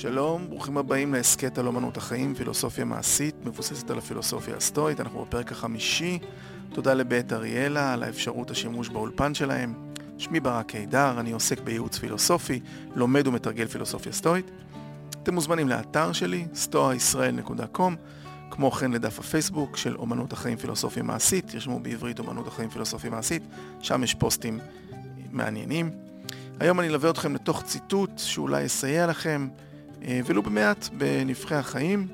שלום, ברוכים הבאים להסכת על אומנות החיים, פילוסופיה מעשית, מבוססת על הפילוסופיה הסטואית, אנחנו בפרק החמישי. תודה לבית אריאלה על האפשרות השימוש באולפן שלהם. שמי ברק קידר, אני עוסק בייעוץ פילוסופי, לומד ומתרגל פילוסופיה סטואית. אתם מוזמנים לאתר שלי, stoaisrael.com, כמו כן לדף הפייסבוק של אומנות החיים פילוסופיה מעשית, תרשמו בעברית אומנות החיים פילוסופיה מעשית, שם יש פוסטים מעניינים. היום אני אלווה אתכם לתוך ציטוט שאולי יסייע לכם, ולו במעט, בנבחי החיים.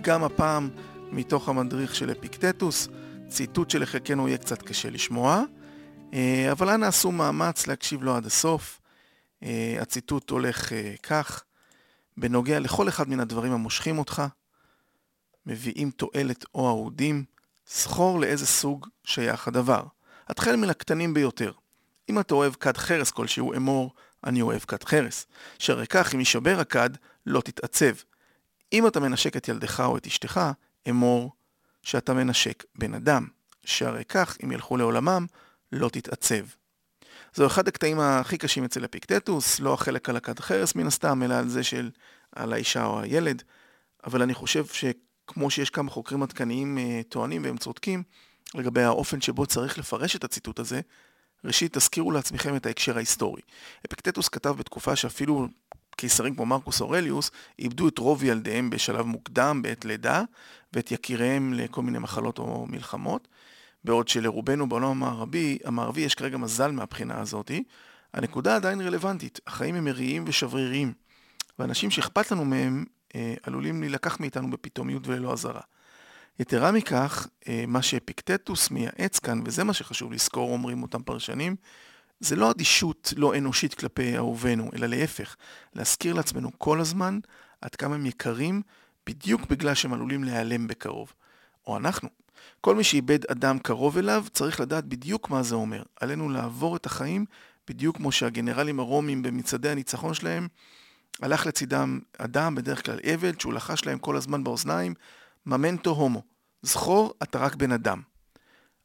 גם הפעם מתוך המדריך של אפיקטטוס, ציטוט שלחלקנו יהיה קצת קשה לשמוע, אה, אבל אנא עשו מאמץ להקשיב לו עד הסוף. אה, הציטוט הולך כך: בנוגע לכל אחד מן הדברים המושכים אותך, מביאים תועלת או אהודים, זכור לאיזה סוג שייך הדבר. התחל מן הקטנים ביותר. אם אתה אוהב כד חרס כלשהו, אמור, אני אוהב כד חרס. שהרי כך, אם יישבר הכד, לא תתעצב. אם אתה מנשק את ילדך או את אשתך, אמור שאתה מנשק בן אדם. שהרי כך, אם ילכו לעולמם, לא תתעצב. זהו אחד הקטעים הכי קשים אצל אפיקטטוס, לא החלק על הכד חרס מן הסתם, אלא על זה של על האישה או הילד. אבל אני חושב שכמו שיש כמה חוקרים עדכניים אה, טוענים והם צודקים, לגבי האופן שבו צריך לפרש את הציטוט הזה, ראשית, תזכירו לעצמכם את ההקשר ההיסטורי. אפקטטוס כתב בתקופה שאפילו קיסרים כמו מרקוס אורליוס איבדו את רוב ילדיהם בשלב מוקדם בעת לידה, ואת יקיריהם לכל מיני מחלות או מלחמות. בעוד שלרובנו בעולם המערבי, המערבי יש כרגע מזל מהבחינה הזאתי, הנקודה עדיין רלוונטית, החיים הם מריעים ושבריריים, ואנשים שאכפת לנו מהם אה, עלולים להילקח מאיתנו בפתאומיות וללא אזהרה. יתרה מכך, אה, מה שאפיקטטוס מייעץ כאן, וזה מה שחשוב לזכור, אומרים אותם פרשנים, זה לא אדישות לא אנושית כלפי אהובינו, אלא להפך, להזכיר לעצמנו כל הזמן עד כמה הם יקרים, בדיוק בגלל שהם עלולים להיעלם בקרוב. או אנחנו. כל מי שאיבד אדם קרוב אליו, צריך לדעת בדיוק מה זה אומר. עלינו לעבור את החיים בדיוק כמו שהגנרלים הרומים במצעדי הניצחון שלהם, הלך לצידם אדם, בדרך כלל עבד, שהוא לחש להם כל הזמן באוזניים, ממנטו הומו, זכור, אתה רק בן אדם.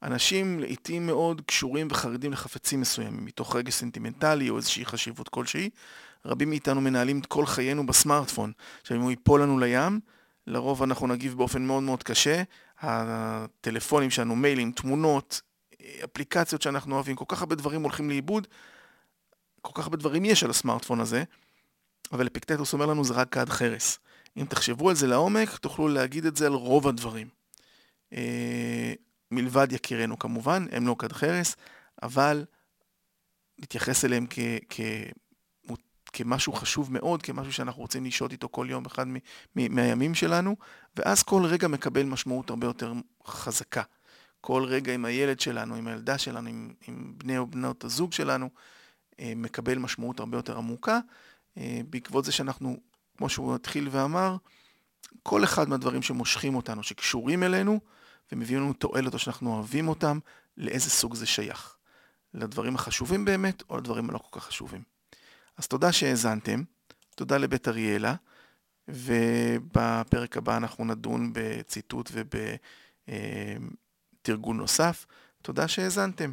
אנשים לעיתים מאוד קשורים וחרדים לחפצים מסוימים, מתוך רגש סנטימנטלי או איזושהי חשיבות כלשהי. רבים מאיתנו מנהלים את כל חיינו בסמארטפון. עכשיו, אם הוא ייפול לנו לים, לרוב אנחנו נגיב באופן מאוד מאוד קשה. הטלפונים שלנו, מיילים, תמונות, אפליקציות שאנחנו אוהבים, כל כך הרבה דברים הולכים לאיבוד, כל כך הרבה דברים יש על הסמארטפון הזה, אבל אפיקטטוס אומר לנו זה רק כד חרס. אם תחשבו על זה לעומק, תוכלו להגיד את זה על רוב הדברים. אה, מלבד יקירנו כמובן, הם לא כד חרס, אבל להתייחס אליהם כ, כ, כמשהו חשוב מאוד, כמשהו שאנחנו רוצים לשהות איתו כל יום אחד מ, מ, מהימים שלנו, ואז כל רגע מקבל משמעות הרבה יותר חזקה. כל רגע עם הילד שלנו, עם הילדה שלנו, עם, עם בני או בנות הזוג שלנו, אה, מקבל משמעות הרבה יותר עמוקה, בעקבות זה שאנחנו כמו שהוא התחיל ואמר, כל אחד מהדברים שמושכים אותנו, שקשורים אלינו, ומביאים לנו תועלת או שאנחנו אוהבים אותם, לאיזה סוג זה שייך. לדברים החשובים באמת, או לדברים הלא כל כך חשובים. אז תודה שהאזנתם, תודה לבית אריאלה, ובפרק הבא אנחנו נדון בציטוט ובתרגול נוסף. תודה שהאזנתם.